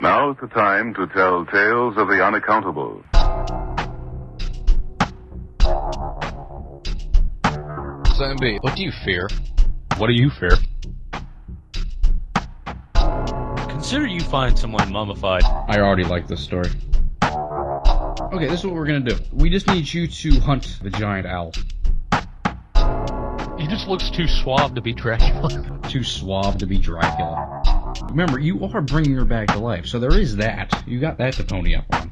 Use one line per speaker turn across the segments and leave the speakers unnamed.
Now's the time to tell tales of the unaccountable.
Zombie, what do you fear?
What do you fear?
Consider you find someone mummified.
I already like this story. Okay, this is what we're gonna do. We just need you to hunt the giant owl.
He just looks too suave to be Dracula.
Too suave to be Dracula. Remember, you are bringing her back to life, so there is that. You got that to pony up on.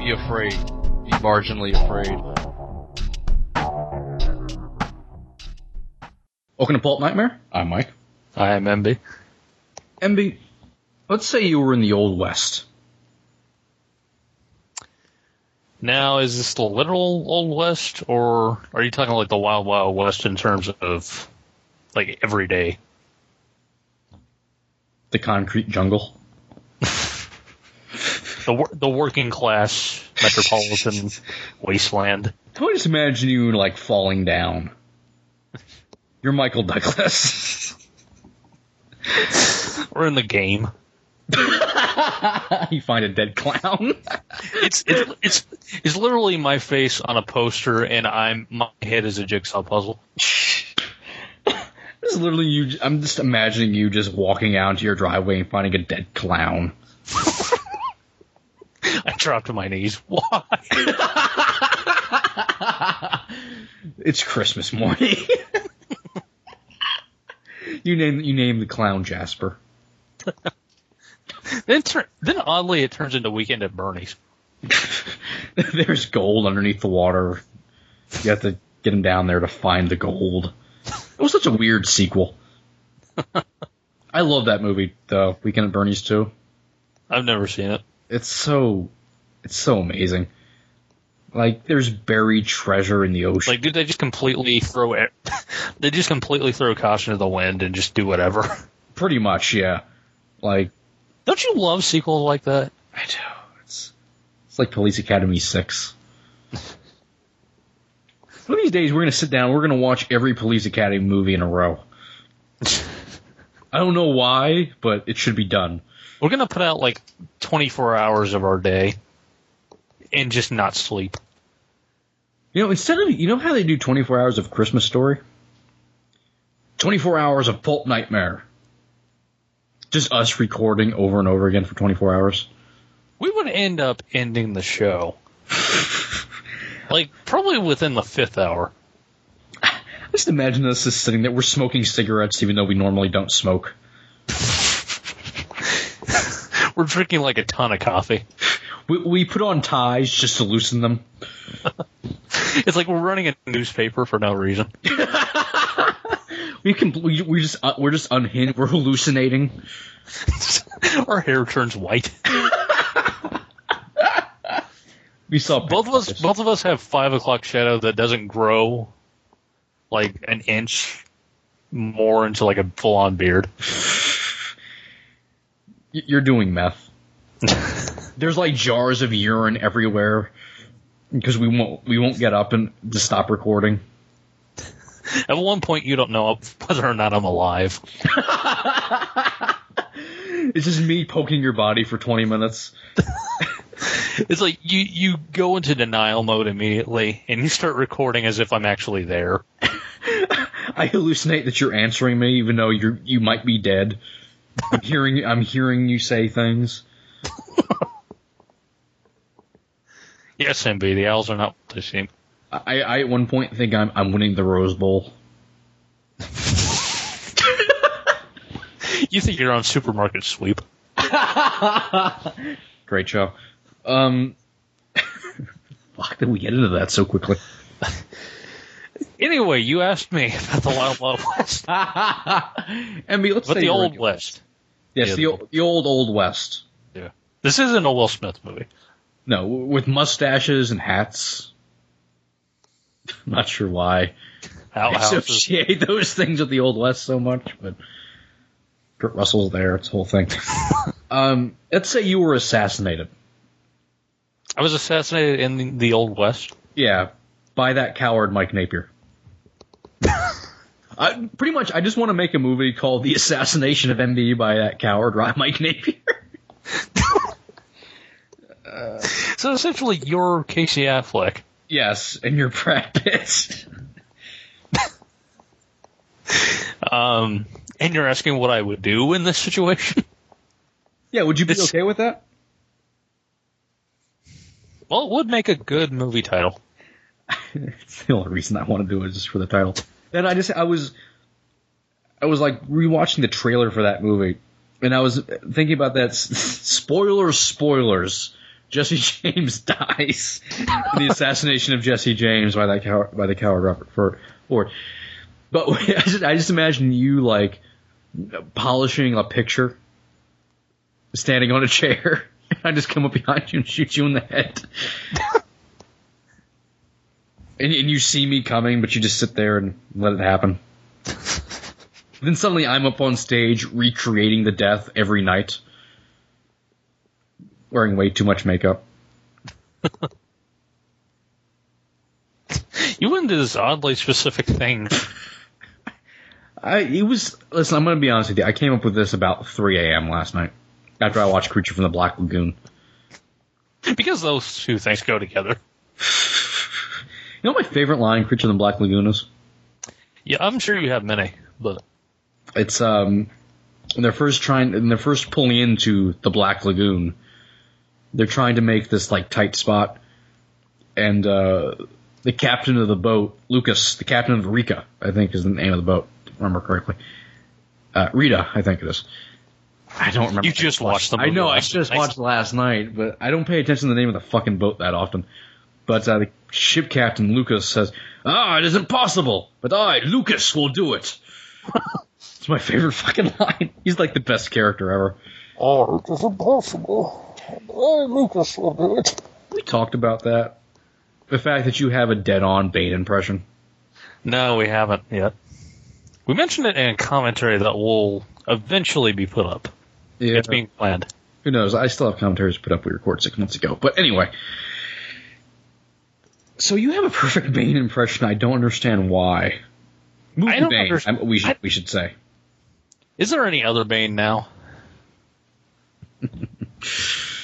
Be afraid. Be marginally afraid.
Welcome to Pulp Nightmare. I'm Mike.
I am MB.
MB, let's say you were in the Old West.
Now, is this the literal Old West, or are you talking like the Wild Wild West in terms of like every day?
The concrete jungle.
The the working class metropolitan wasteland.
I just imagine you like falling down. You're Michael Douglas.
We're in the game.
you find a dead clown.
It's it's it's it's literally my face on a poster, and I'm my head is a jigsaw puzzle.
This is literally you. I'm just imagining you just walking out into your driveway and finding a dead clown.
I dropped to my knees. Why?
It's Christmas morning. you name you name the clown Jasper.
then tur- then oddly, it turns into Weekend at Bernie's.
There's gold underneath the water. You have to get him down there to find the gold. It was such a weird sequel. I love that movie, though. Weekend at Bernie's too.
I've never seen it.
It's so, it's so amazing. Like there's buried treasure in the ocean.
Like, did they just completely throw it? they just completely throw caution to the wind and just do whatever.
Pretty much, yeah. Like
Don't you love sequels like that?
I do. It's it's like Police Academy six. One of these days, we're gonna sit down. We're gonna watch every Police Academy movie in a row. I don't know why, but it should be done.
We're gonna put out like 24 hours of our day and just not sleep.
You know, instead of you know how they do 24 hours of Christmas Story, 24 hours of Pulp Nightmare. Just us recording over and over again for 24 hours.
We would end up ending the show. like, probably within the fifth hour.
Just imagine us just sitting there. We're smoking cigarettes, even though we normally don't smoke.
We're drinking like a ton of coffee.
We, we put on ties just to loosen them.
It's like we're running a newspaper for no reason.
We can we, we just uh, we're just unhinged. We're hallucinating.
Our hair turns white.
We saw
Both of us, both of us have five o'clock shadow that doesn't grow like an inch more into like a full on beard.
You're doing meth. There's like jars of urine everywhere because we won't we won't get up and to stop recording.
At one point, you don't know whether or not I'm alive.
It's just me poking your body for 20 minutes.
It's like you you go into denial mode immediately, and you start recording as if I'm actually there.
I hallucinate that you're answering me, even though you you might be dead. I'm hearing I'm hearing you say things.
Yes, MB, the owls are not what they seem.
I, I at one point think I'm I'm winning the Rose Bowl.
You think you're on supermarket sweep?
Great show. Um, fuck, did we get into that so quickly?
Anyway, you asked me about the Wild Wild West,
MB, let's
but
say
the Old
in-
West.
Yes,
Yeah,
the,
the-
old- the old old west.
Yeah, this isn't a Will Smith movie.
No, with mustaches and hats. I'm not sure why. I
Outhouses.
associate those things with the old west so much, but Kurt Russell's there. It's the whole thing. um, let's say you were assassinated.
I was assassinated in the, the Old West.
Yeah, by that coward Mike Napier. I, pretty much, I just want to make a movie called "The Assassination of MB by that coward Mike Napier."
So essentially, you're Casey Affleck.
Yes, and you're Brad Pitt.
Um, and you're asking what I would do in this situation?
yeah, would you be
It's-
okay with that?
Well, it would make a good movie title.
it's the only reason I want to do it is just for the title. Then I just I was I was like rewatching the trailer for that movie, and I was thinking about that. Spoilers, spoilers. Jesse James dies the assassination of Jesse James by that coward, by the coward Robert. Ford. But I just, I just imagine you like polishing a picture, standing on a chair. I just come up behind you and shoot you in the head. and, and you see me coming, but you just sit there and let it happen. then suddenly I'm up on stage recreating the death every night, wearing way too much makeup.
You went into this oddly specific thing.
I it was listen. I'm going to be honest with you. I came up with this about 3 a.m. last night after I watched Creature from the Black Lagoon.
because those two things go together.
You know what my favorite line, Creature from the Black Lagoon is?
Yeah, I'm sure you have many, but
It's um when they're first trying when they're first pulling into the Black Lagoon, they're trying to make this like tight spot, and uh, the captain of the boat, Lucas, the captain of Rika, I think is the name of the boat, if I remember correctly. Uh, Rita, I think it is. I don't remember.
You just watched the
I
movie
know, I just
night.
watched last night, but I don't pay attention to the name of the fucking boat that often. But uh, the ship captain Lucas says, "Ah, it is impossible, but I, Lucas, will do it." it's my favorite fucking line. He's like the best character ever.
Oh, it is impossible. I, Lucas, will do it.
We talked about that. The fact that you have a dead-on Bane impression.
no, we haven't yet. We mentioned it in a commentary that will eventually be put up.
Yeah.
It's being planned.
Who knows? I still have commentaries put up we recorded six months ago. But anyway. So you have a perfect Bane impression. I don't understand why. Movie
I don't
Bane,
understand-
I'm- we should
I-
we should say.
Is there any other Bane now?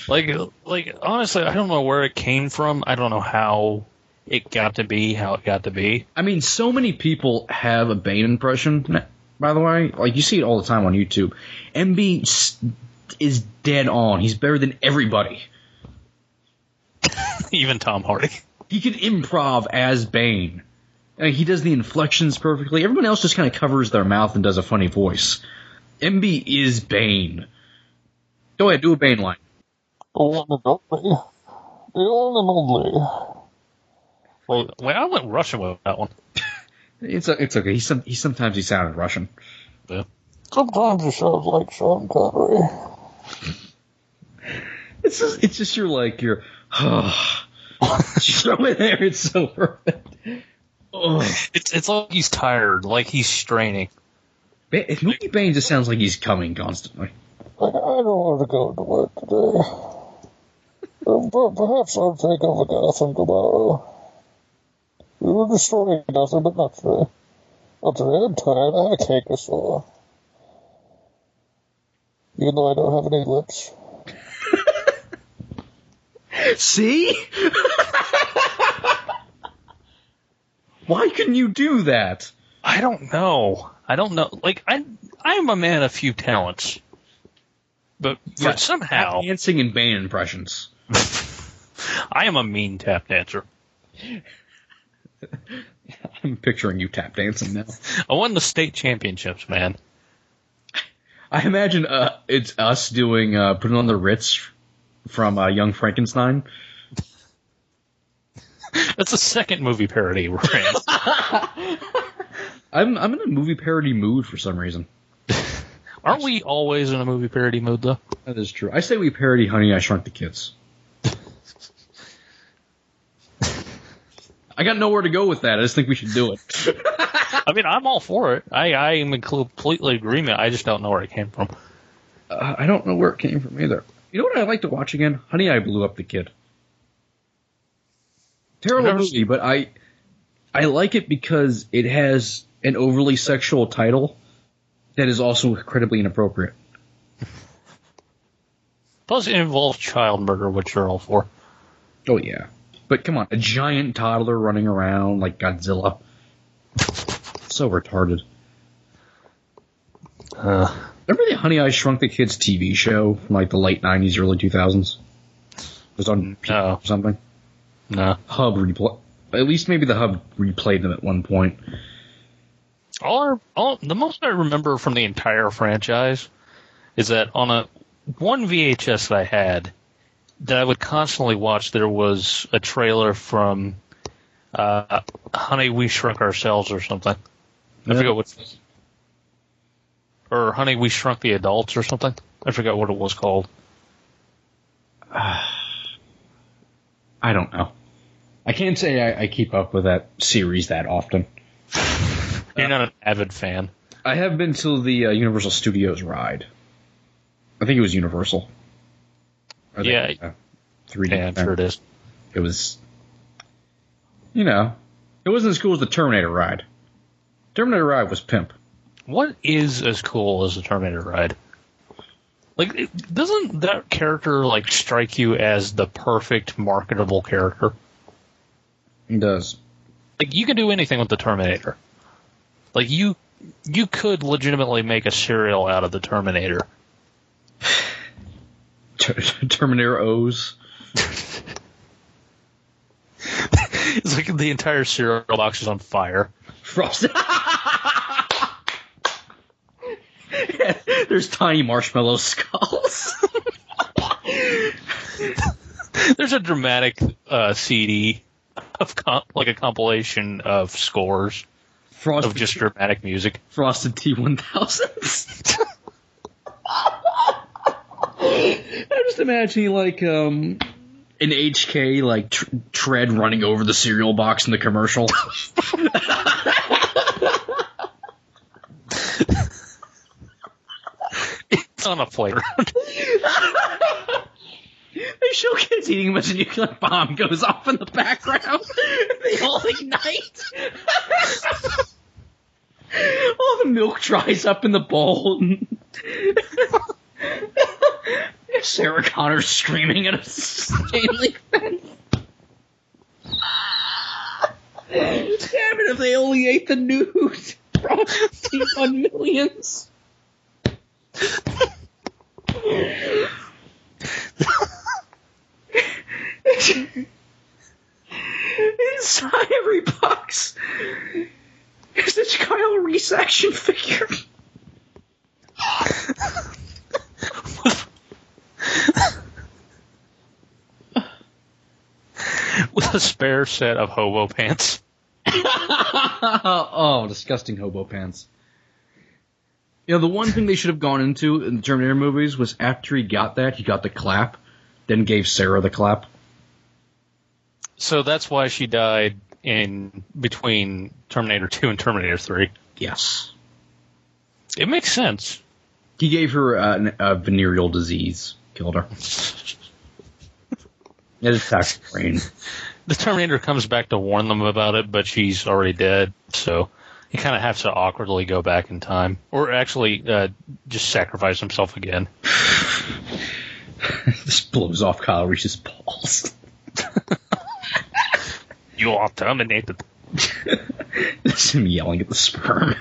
like, like honestly, I don't know where it came from. I don't know how it got to be how it got to be.
I mean, so many people have a Bane impression. By the way, like you see it all the time on YouTube. MB is dead on. He's better than everybody.
Even Tom Hardy.
He can improv as Bane. I mean, he does the inflections perfectly. Everyone else just kind of covers their mouth and does a funny voice. MB is Bane. Go ahead, do a Bane line.
The one and only. The one.
Well, wait, I went Russian with that one.
It's it's okay. He some he sometimes he sounded Russian. Yeah.
Sometimes he sounds like Sean Connery.
It's just it's just you're like you're. just throw it there. It's so perfect. Oh,
It's it's like he's tired, like he's straining.
Ba- movie Bane just sounds like he's coming constantly.
Like, I don't want to go to work today. Uh, but perhaps I'll take over Gotham tomorrow. We were destroying nothing but not today. Not today, I'm. I have a cake to swallow. Even though I don't have any lips.
See? Why can't you do that?
I don't know. I don't know. Like I, I'm a man of few talents, but for
Yeah,
somehow
dancing and Bane impressions.
I am a mean tap dancer.
I'm picturing you tap dancing now.
I won the state championships, man.
I imagine uh, it's us doing uh, putting on the Ritz from uh, Young Frankenstein.
That's the second movie parody we're in.
I'm I'm in a movie parody mood for some reason.
Aren't we always in a movie parody mood though?
That is true. I say we parody Honey I Shrunk the Kids. I got nowhere to go with that. I just think we should do it.
I mean, I'm all for it. I, I am in completely agreement. I just don't know where it came from.
Uh, I don't know where it came from either. You know what I'd like to watch again? Honey, I Blew Up the Kid. Terrible
I've
movie, but I I like it because it has an overly sexual title that is also incredibly inappropriate.
Plus, it involves child murder, which you're all for.
Oh yeah, but come on, a giant toddler running around like Godzilla. so retarded.
Uh,
Remember the Honey I Shrunk the Kids TV show from like the late '90s, early 2000s? It was on
No.
or something.
no.
Hub replay. At least maybe the Hub replayed them at one point.
All, our, all the most I remember from the entire franchise is that on a one VHS that I had that I would constantly watch, there was a trailer from uh, Honey We Shrunk Ourselves or something. I
Yeah.
forget what. Or Honey We Shrunk the Adults or something. I forgot what it was called.
I don't know. I can't say I, I keep up with that series that often.
You're not an avid fan.
I have been to the uh, Universal Studios ride. I think it was Universal. They-
Yeah.
uh, 3D.
Yeah, I'm sure it is.
It was, you know, it wasn't as cool as the Terminator ride. Terminator ride was pimp.
What is as cool as the Terminator ride? Like, doesn't that character like strike you as the perfect marketable character?
It does.
Like, you can do anything with the Terminator. Like, you you could legitimately make a cereal out of the Terminator.
Ter- Terminator O's.
It's like the entire cereal box is on fire.
Frosted. There's tiny marshmallow skulls.
There's a dramatic uh, CD of com- like a compilation of scores
Frosted,
of just dramatic music.
Frosted T1000s. I'm just imagining like um an HK like tr- tread running over the cereal box in the commercial.
It's on a playground.
they show kids eating them as a nuclear bomb goes off in the background. they all ignite. all the milk dries up in the bowl. Sarah Connor screaming at a chain link fence. Damn it, if they only ate the news. On millions. Inside every box is this Kyle Reese action figure.
with a spare set of hobo pants.
oh, disgusting hobo pants. You know, the one thing they should have gone into in the Terminator movies was after he got that, he got the clap, then gave Sarah the clap.
So that's why she died in between Terminator 2 and Terminator 3.
Yes.
It makes sense.
He gave her uh, an- a venereal disease, killed her. It attacked her brain.
The Terminator comes back to warn them about it, but she's already dead, so he kind of has to awkwardly go back in time. Or actually, uh, just sacrifice himself again.
this blows off Kyle Reese's balls.
You are terminated.
That's him yelling at the sperm.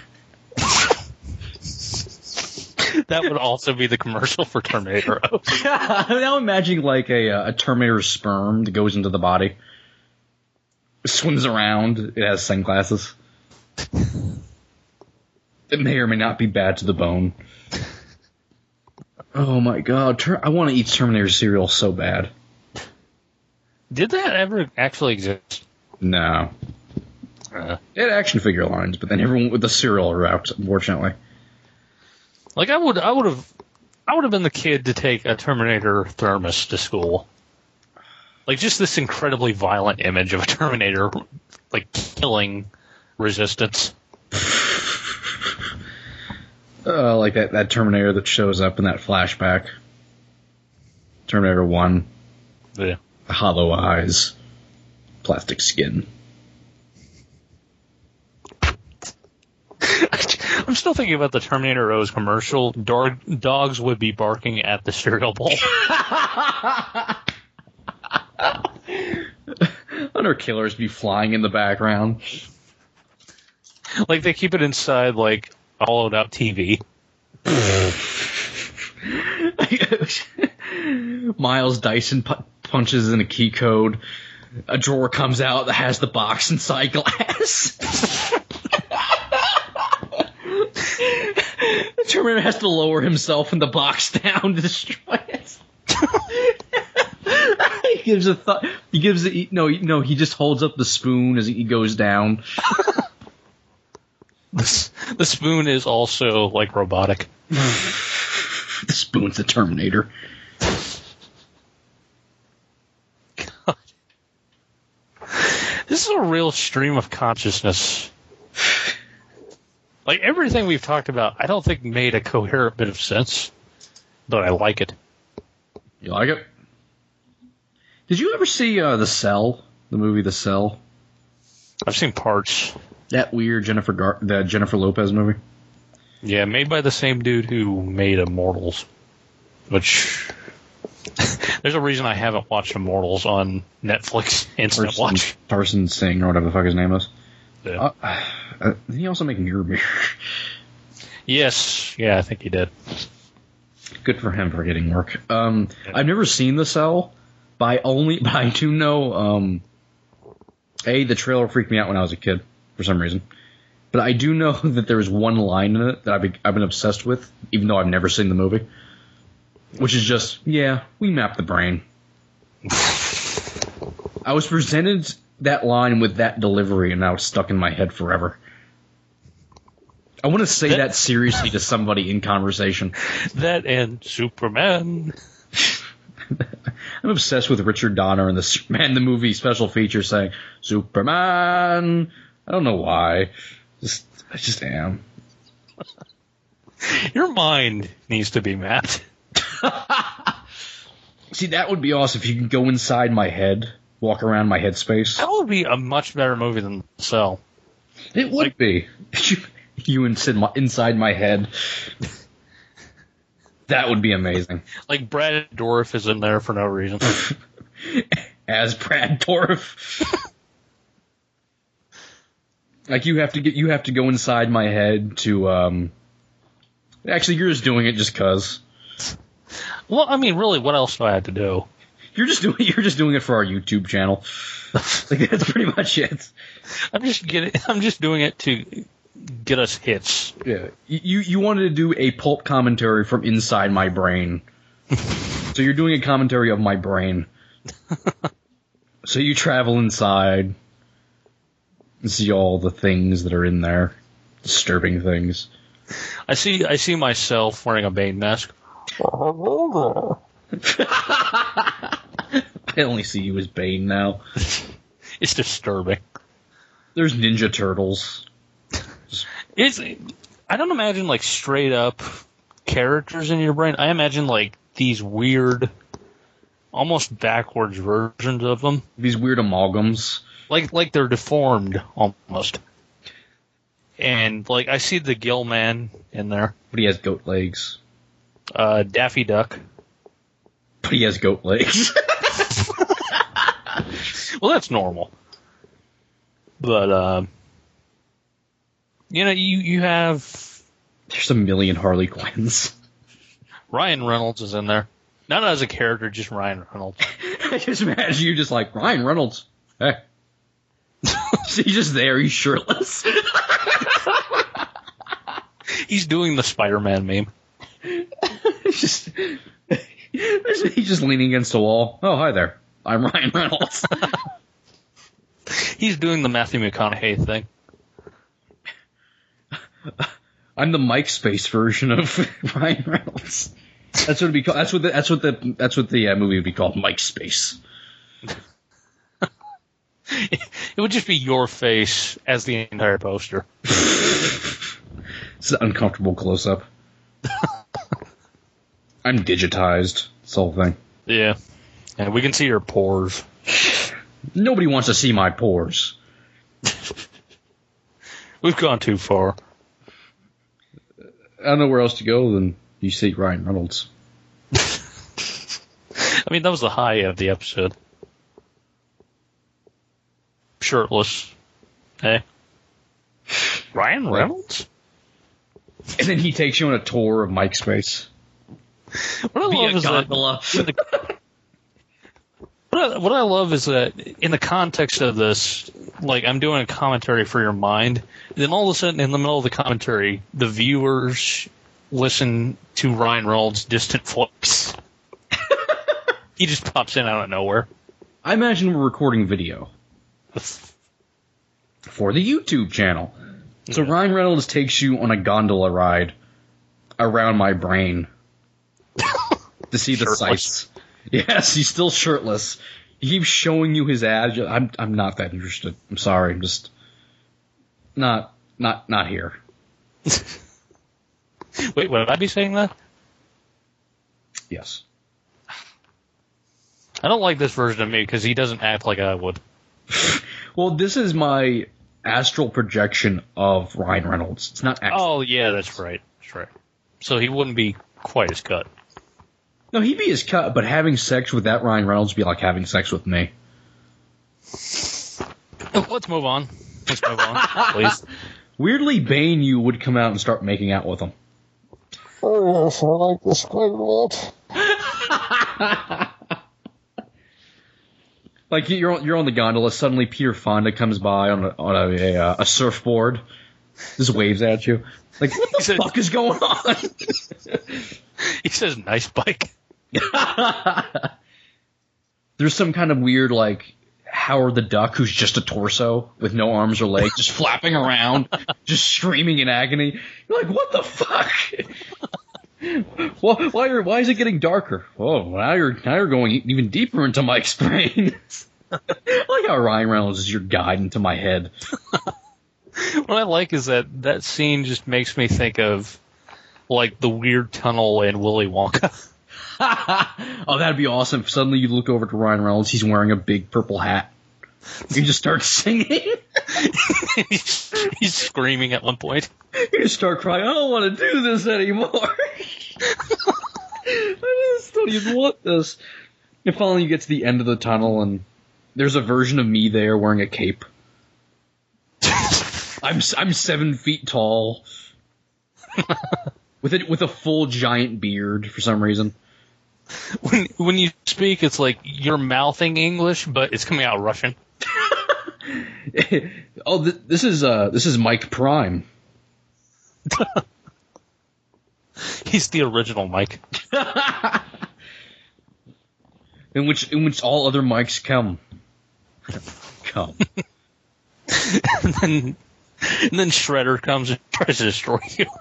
That would also be the commercial for Terminator.
I'm now imagining like a, uh, a Terminator sperm that goes into the body, swims around. It has sunglasses. It may or may not be bad to the bone. Oh my god! Ter- I want to eat Terminator cereal so bad.
Did that ever actually exist?
No,
Uh,
it had action figure lines, but then everyone with the cereal are out. Unfortunately,
like I would, I would have, I would have been the kid to take a Terminator thermos to school. Like just this incredibly violent image of a Terminator, like killing resistance.
uh, like that that Terminator that shows up in that flashback. Terminator One,
Yeah.
hollow eyes, plastic skin.
still thinking about the Terminator O's commercial. Dog, dogs would be barking at the cereal bowl.
Hunter killers be flying in the background.
like they keep it inside like hollowed out TV.
Miles Dyson pu- punches in a key code. A drawer comes out that has the box inside glass. Terminator has to lower himself in the box down to destroy it. he gives a thought. He gives it. No, no. He just holds up the spoon as he goes down.
The, the spoon is also like robotic.
The spoon's the Terminator.
God, this is a real stream of consciousness. Like everything we've talked about, I don't think made a coherent bit of sense, but I like it.
You like it? Did you ever see uh, The Cell? The movie The Cell?
I've seen parts.
That weird Jennifer Gar- that Jennifer Lopez movie.
Yeah, made by the same dude who made Immortals, which there's a reason I haven't watched Immortals on Netflix Instant
Tarzan,
Watch.
Tarsem Singh or whatever the fuck his name is.
Yeah.
Uh, uh, did he also make Mirror Mirror?
Yes, yeah, I think he did.
Good for him for getting work. Um, I've never seen The Cell, but I only, but I do know. Um, a the trailer freaked me out when I was a kid for some reason, but I do know that there is one line in it that I've been, I've been obsessed with, even though I've never seen the movie. Which is just, yeah, we map the brain. I was presented that line with that delivery, and now it's stuck in my head forever. I want to say
That-
that seriously to somebody in conversation.
That and Superman.
I'm obsessed with Richard Donner and the Superman the movie special feature saying Superman. I don't know why. Just I just am.
Your mind needs to be mapped.
See, that would be awesome if you could go inside my head, walk around my headspace.
That would be a much better movie than Cell.
It would be. You, you inside my, inside my head. That would be amazing.
Like Brad Dourif is in there for no reason.
As Brad Dourif. like you have to get you have to go inside my head to um Actually, you're just doing it just cuz.
well, I mean, really, what else do I have to do?
You're just doing you're just doing it for our YouTube channel. like that's pretty much it.
I'm just getting. I'm just doing it to get us hits.
Yeah. You you wanted to do a pulp commentary from inside my brain. so you're doing a commentary of my brain. so you travel inside and see all the things that are in there. Disturbing things.
I see. I see myself wearing a Bane mask.
I only see you as Bane now.
It's disturbing.
There's Ninja Turtles.
It's. I don't imagine like straight up characters in your brain. I imagine like these weird, almost backwards versions of them.
These weird amalgams.
Like like they're deformed almost. And like I see the Gill Man in there.
But he has goat legs.
Uh, Daffy Duck.
But he has goat legs.
Well, that's normal. But um, you know, you you have
There's a million Harley Quinns.
Ryan Reynolds is in there. Not as a character, just Ryan Reynolds.
I just imagine you just like Ryan Reynolds. Hey. He's just there. He's shirtless.
He's doing the Spider-Man meme.
he's he's just leaning against a wall. Oh, hi there. I'm Ryan Reynolds.
He's doing the Matthew McConaughey thing.
I'm the Mike Space version of Ryan Reynolds. That's what it'd be called. That's what the, that's what the that's what the uh, movie would be called. Mike Space.
It would just be your face as the entire poster.
It's an uncomfortable close up. I'm digitized. This whole thing.
Yeah. And we can see your pores.
Nobody wants to see my pores.
We've gone too far.
I don't know where else to go than you see Ryan Reynolds.
I mean, that was the high of the episode. Shirtless. Hey. Ryan Reynolds?
And then he takes you on a tour of Mike's space.
What I love is that in the- what I, what I love is that in the context of this, like I'm doing a commentary for your mind, then all of a sudden in the middle of the commentary, the viewers listen to Ryan Reynolds' distant voice. he just pops in out of nowhere.
I imagine we're recording video for the YouTube channel. So
Yeah.
Ryan Reynolds takes you on a gondola ride around my brain to see the sights. Yes, he's still shirtless. He's showing you his ads. I'm I'm not that interested. I'm sorry. I'm just not not not here.
Wait, would I be saying that?
Yes.
I don't like this version of me because he doesn't act like I would.
Well, this is my astral projection of Ryan Reynolds. It's not actually.
Oh yeah, that's right. That's right. So he wouldn't be quite as cut.
No, he'd be his cut, but having sex with that Ryan Reynolds would be like having sex with me.
Let's move on. Let's move on, please.
Weirdly, Bane, you would come out and start making out with him.
Oh yes, I like this quite a lot.
Like you're on, you're on the gondola. Suddenly, Peter Fonda comes by on a, on a, a, uh, a surfboard, just waves at you. Like what the
said-
fuck is going on?
He says, "Nice bike."
There's some kind of weird like Howard the Duck who's just a torso with no arms or legs, just flapping around, just screaming in agony. You're like, what the fuck? why, why, are, why is it getting darker? Oh, now you're now you're going even deeper into Mike's brain. I like how Ryan Reynolds is your guide into my head.
What I like is that that scene just makes me think of like the weird tunnel in Willy Wonka.
oh, that'd be awesome. If suddenly you look over to Ryan Reynolds, he's wearing a big purple hat. You just start singing.
he's, he's screaming at one point.
You just start crying. I don't want to do this anymore. I just don't even want this. And finally, you get to the end of the tunnel, and there's a version of me there wearing a cape. I'm I'm seven feet tall, with it with a full giant beard for some reason.
When when you speak, it's like you're mouthing English, but it's coming out Russian.
oh, th- this is uh this is Mike Prime.
He's the original Mike.
in which in which all other mics come. come.
and then and then Shredder comes and tries to destroy you.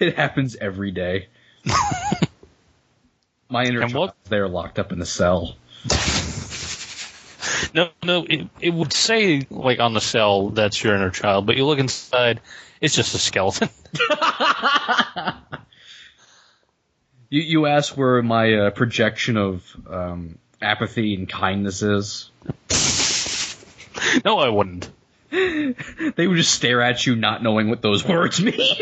It happens every day. My inner
And what-
child is there locked up in the cell.
No, no, it, it would say like on the cell that's your inner child, but you look inside, it's just a skeleton.
You you ask where my uh, projection of um, apathy and kindness is.
no, I wouldn't.
They would just stare at you, not knowing what those words mean.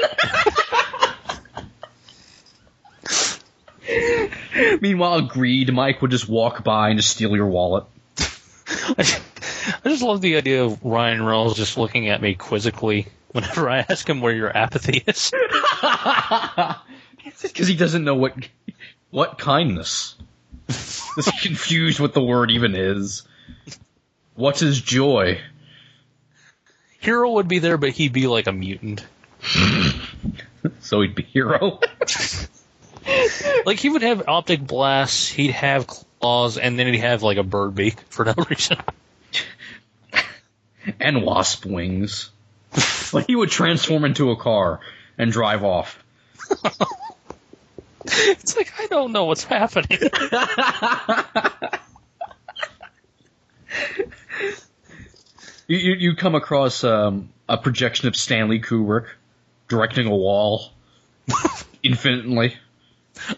Meanwhile, greed Mike would just walk by and just steal your wallet.
I just love the idea of Ryan Reynolds just looking at me quizzically whenever I ask him where your apathy is.
Because he doesn't know what what kindness. He's confused what the word even is. What's joy?
Hero would be there, but he'd be like a mutant.
So he'd be hero.
Like he would have optic blasts, he'd have claws, and then he'd have like a bird beak for no reason.
and wasp wings. like he would transform into a car and drive off.
It's like I don't know what's happening.
You you, you come across um, a projection of Stanley Kubrick directing a wall infinitely.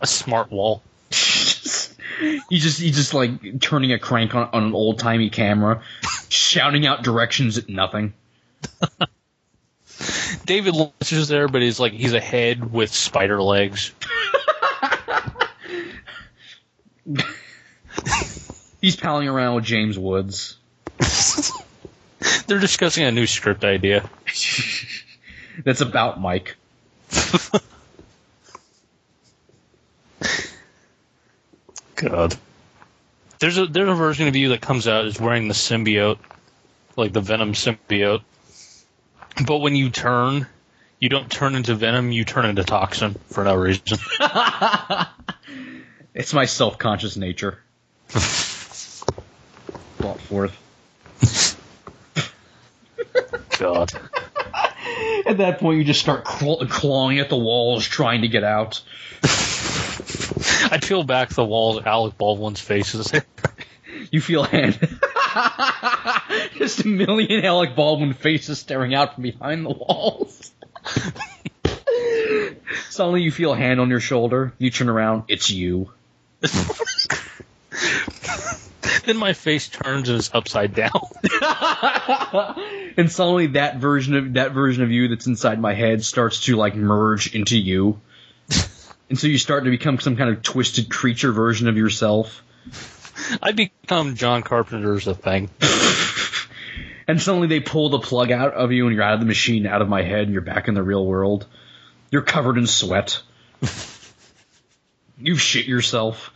a smart wall.
he just he just like turning a crank on, on an old timey camera, shouting out directions at nothing.
David Lynch is there, but he's like he's a head with spider legs.
He's palling around with James Woods.
They're discussing a new script idea.
That's about Mike.
God. There's a there's a version of you that comes out is wearing the symbiote, like the Venom symbiote. But when you turn, you don't turn into Venom, you turn into Toxin for no reason.
It's my self-conscious nature. Brought forth.
God.
At that point, you just start claw- clawing at the walls, trying to get out.
I peel back the walls, Alec Baldwin's face is there.
You feel hand. just a million Alec Baldwin faces staring out from behind the walls. Suddenly, you feel a hand on your shoulder. You turn around. It's you.
then my face turns and it's upside down.
and suddenly that version of that version of you that's inside my head starts to like merge into you. and so you start to become some kind of twisted creature version of yourself.
I become John Carpenter's a thing.
And suddenly they pull the plug out of you and you're out of the machine, out of my head, and you're back in the real world. You're covered in sweat. You've shit yourself.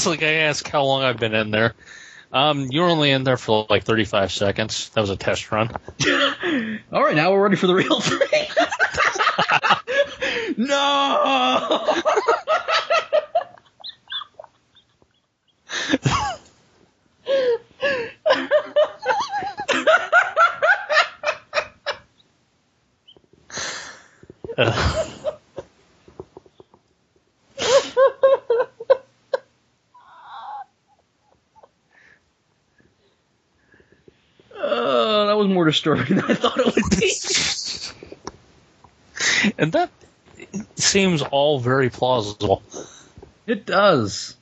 It's like I ask how long I've been in there. Um, you were only in there for like 35 seconds. That was a test run.
All right, now we're ready for the real thing. no! Oh, more disturbing than I thought it would be.
And that seems all very plausible.
It does.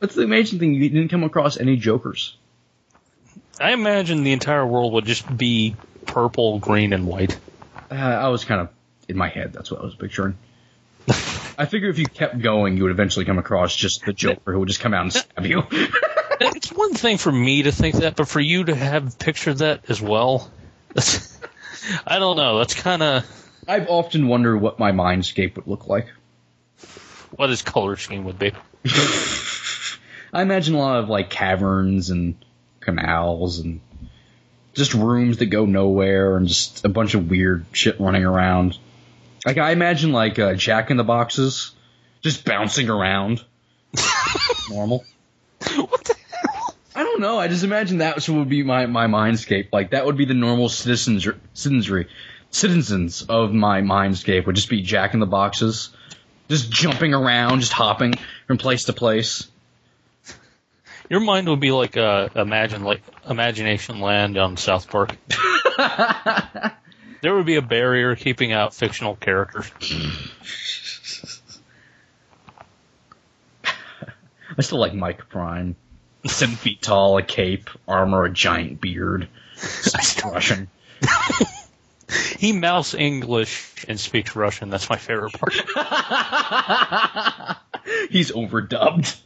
That's the amazing thing. You didn't come across any jokers.
I imagine the entire world would just be purple, green, and white.
Uh, I was kind of in my head. That's what I was picturing. I figure if you kept going, you would eventually come across just the Joker who would just come out and stab you.
It's one thing for me to think that, but for you to have pictured that as well, that's, I don't know. That's kind of
I've often wondered what my mindscape would look like.
what his color scheme would be.
I imagine a lot of like caverns and canals and just rooms that go nowhere and just a bunch of weird shit running around. Like I imagine like uh, Jack in the Boxes just bouncing around. Normal.
What the
don't know. I just imagine that would be my, my mindscape. Like that would be the normal citizens citizenry citizens of my mindscape would just be Jack in the Boxes, just jumping around, just hopping from place to place.
Your mind would be like uh, imagine like Imagination Land on South Park. there would be a barrier keeping out fictional characters.
I still like Mike Prime. Seven feet tall, a cape, armor, a giant beard. Speaks Russian.
He mouths English and speaks Russian. That's my favorite part.
He's overdubbed.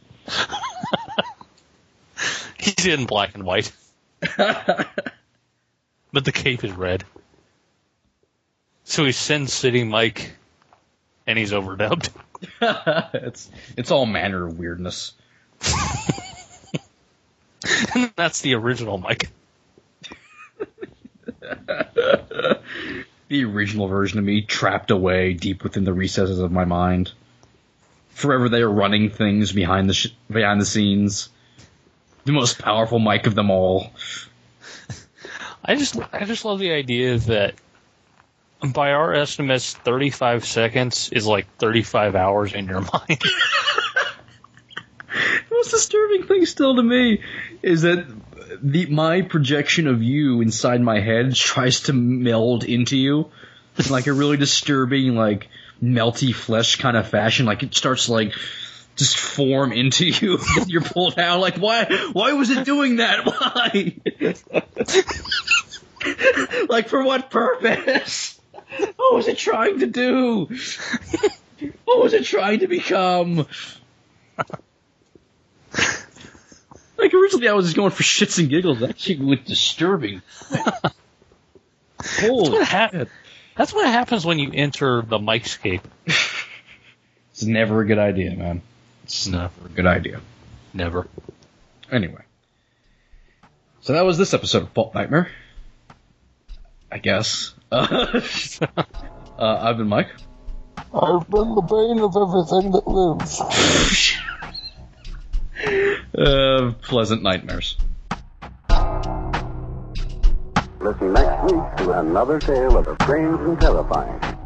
He's in black and white, but the cape is red. So he's Sin City Mike, and he's overdubbed.
it's it's all manner of weirdness.
And that's the original Mike.
The original version of me trapped away deep within the recesses of my mind. Forever they are running things behind the sh- behind the scenes. The most powerful Mike of them all.
I just I just love the idea that by our estimates, 35 seconds is like 35 hours in your mind.
The most disturbing thing still to me is that the my projection of you inside my head tries to meld into you in like a really disturbing, like melty flesh kind of fashion. Like it starts to like just form into you. You're pulled out. Like why? Why was it doing that? Why? like for what purpose? What was it trying to do? What was it trying to become? Like originally, I was just going for shits and giggles. That shit was disturbing. Holy
what hap- That's what happens when you enter the Micescape.
It's never a good idea, man. It's
No.
never a good idea.
Never.
Anyway. So that was this episode of Pulp Nightmare. I guess. Uh, uh, I've been Mike.
I've been the bane of everything that lives.
Uh, pleasant nightmares.
Listen next week to another tale of the strange and terrifying.